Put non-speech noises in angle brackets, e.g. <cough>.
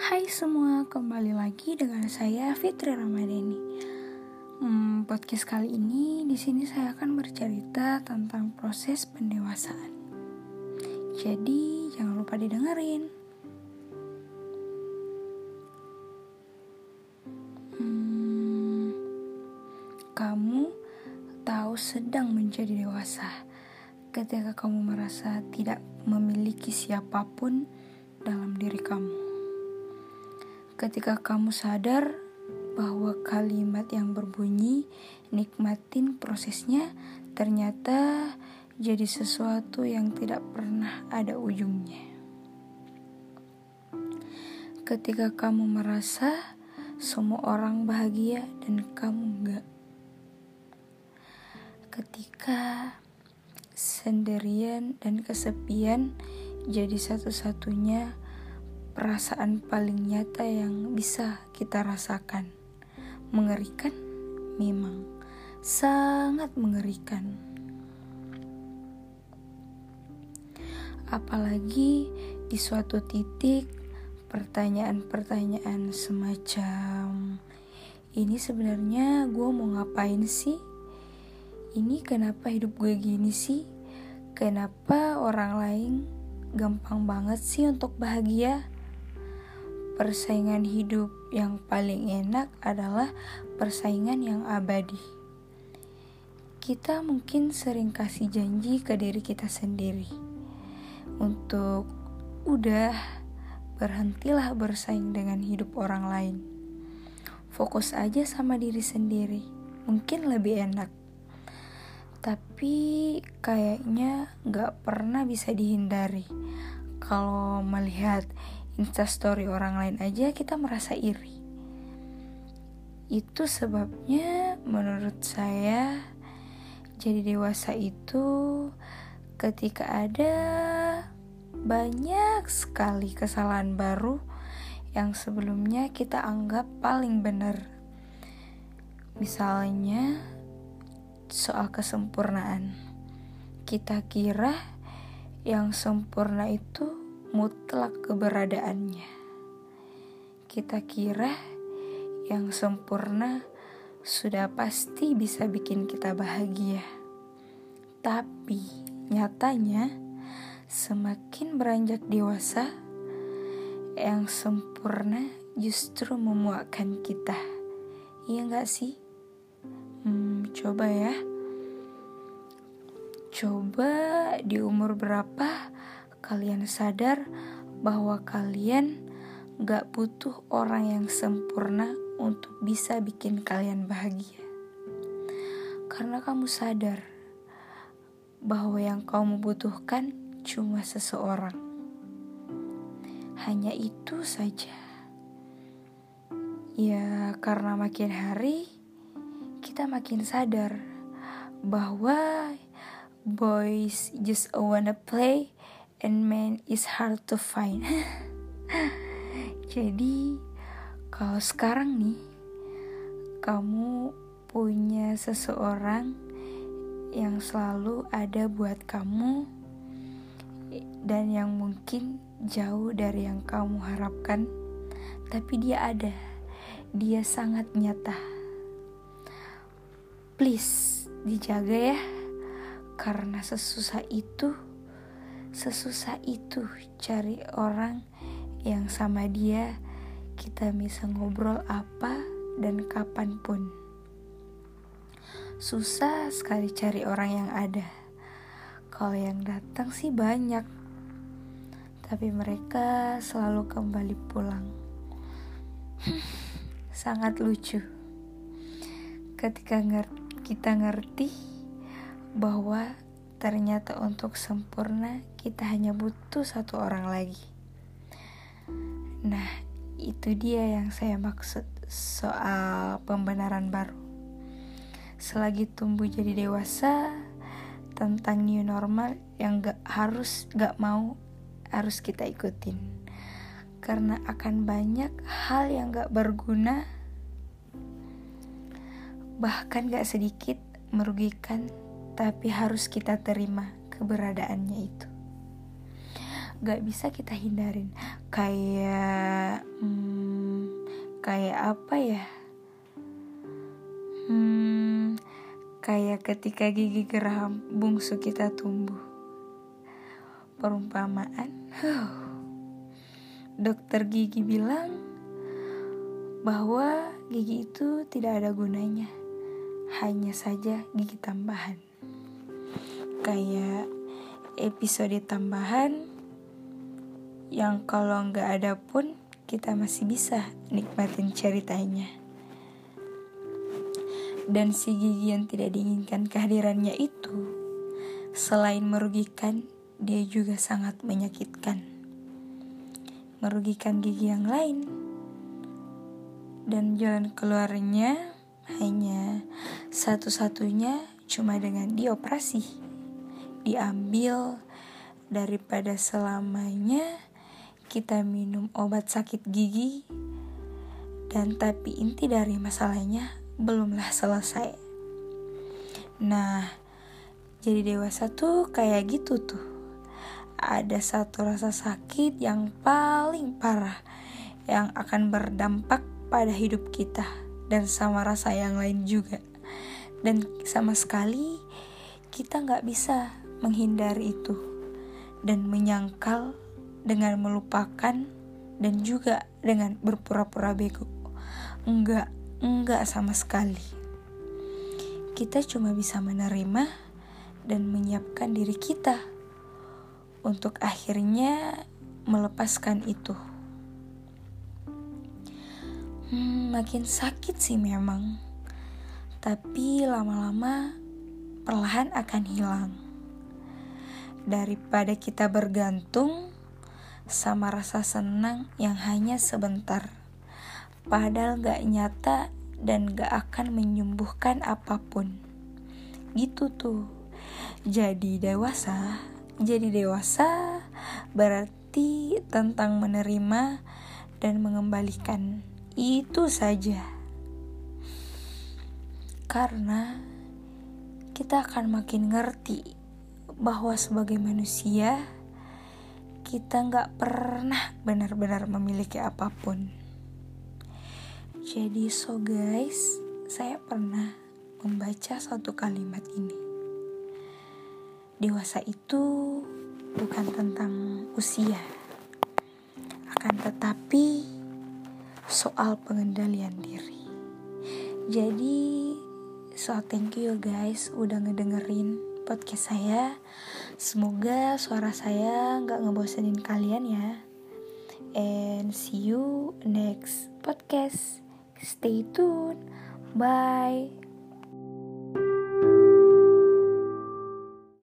Hai semua, kembali lagi dengan saya Fitri Ramadhani. Hmm, podcast kali ini di sini saya akan bercerita tentang proses pendewasaan. Jadi jangan lupa didengerin. Hmm, kamu tahu sedang menjadi dewasa ketika kamu merasa tidak memiliki siapa pun dalam diri kamu ketika kamu sadar bahwa kalimat yang berbunyi nikmatin prosesnya ternyata jadi sesuatu yang tidak pernah ada ujungnya. Ketika kamu merasa semua orang bahagia dan kamu enggak. Ketika sendirian dan kesepian jadi satu-satunya perasaan paling nyata yang bisa kita rasakan. Mengerikan? Memang sangat mengerikan. Apalagi di suatu titik pertanyaan-pertanyaan semacam ini sebenarnya gue mau ngapain sih? Ini kenapa hidup gue gini sih? Kenapa orang lain gampang banget sih untuk bahagia? Persaingan hidup yang paling enak adalah persaingan yang abadi. Kita mungkin sering kasih janji ke diri kita sendiri untuk udah berhentilah bersaing dengan hidup orang lain. Fokus aja sama diri sendiri, mungkin lebih enak. Tapi kayaknya gak pernah bisa dihindari kalau melihat instastory orang lain aja kita merasa iri. Itu sebabnya menurut saya jadi dewasa itu ketika ada banyak sekali kesalahan baru yang sebelumnya kita anggap paling benar. Misalnya soal kesempurnaan. Kita kira yang sempurna itu mutlak keberadaannya. Kita kira yang sempurna sudah pasti bisa bikin kita bahagia. Tapi nyatanya semakin beranjak dewasa, yang sempurna justru memuakkan kita. Iya gak sih? Hmm, coba ya. Coba di umur berapa kalian sadar bahwa kalian gak butuh orang yang sempurna untuk bisa bikin kalian bahagia. Karena kamu sadar bahwa yang kamu butuhkan cuma seseorang. Hanya itu saja. Ya, karena makin hari kita makin sadar bahwa boys just wanna play and man is hard to find. <laughs> Jadi, kalau sekarang nih, kamu punya seseorang yang selalu ada buat kamu dan yang mungkin jauh dari yang kamu harapkan, tapi dia ada, dia sangat nyata. Please, dijaga ya, karena sesusah itu sesusah itu cari orang yang sama dia kita bisa ngobrol apa dan kapan pun. Susah sekali cari orang yang ada. Kalau yang datang sih banyak, tapi mereka selalu kembali pulang. <laughs> Sangat lucu ketika kita ngerti bahwa Ternyata untuk sempurna kita hanya butuh satu orang lagi. Nah, itu dia yang saya maksud soal pembenaran baru. Selagi tumbuh jadi dewasa, tentang new normal yang gak harus, gak mau, harus kita ikutin. Karena akan banyak hal yang gak berguna, bahkan gak sedikit merugikan tapi harus kita terima keberadaannya itu. gak bisa kita hindarin. Kayak hmm, kayak apa ya? Hmm, kayak ketika gigi geraham bungsu kita tumbuh. Perumpamaan? Huh. dokter gigi bilang bahwa gigi itu tidak ada gunanya. Hanya saja gigi tambahan kayak episode tambahan yang kalau nggak ada pun kita masih bisa nikmatin ceritanya. Dan si gigi yang tidak diinginkan kehadirannya itu, selain merugikan, dia juga sangat menyakitkan. Merugikan gigi yang lain. Dan jalan keluarnya hanya satu-satunya cuma dengan dioperasi. Diambil daripada selamanya kita minum obat sakit gigi dan tapi inti dari masalahnya belumlah selesai. Nah, jadi dewasa tuh kayak gitu tuh. Ada satu rasa sakit yang paling parah yang akan berdampak pada hidup kita dan sama rasa yang lain juga. Dan sama sekali kita nggak bisa menghindari itu dan menyangkal dengan melupakan dan juga dengan berpura-pura bego. Enggak, enggak sama sekali. Kita cuma bisa menerima dan menyiapkan diri kita untuk akhirnya melepaskan itu. Hmm, makin sakit sih memang, tapi lama-lama perlahan akan hilang. Daripada kita bergantung sama rasa senang yang hanya sebentar. Padahal gak nyata dan gak akan menyembuhkan apa pun. Gitu tuh. Jadi dewasa, jadi dewasa berarti tentang menerima dan mengembalikan. Itu saja. Karena kita akan makin ngerti bahwa sebagai manusia kita nggak pernah benar-benar memiliki apa pun. Jadi so guys, saya pernah membaca satu kalimat ini. Dewasa itu bukan tentang usia, akan tetapi soal pengendalian diri. Jadi, so thank you guys udah ngedengerin podcast saya. Semoga suara saya nggak ngebosenin kalian ya. And see you next podcast. Stay tune. Bye.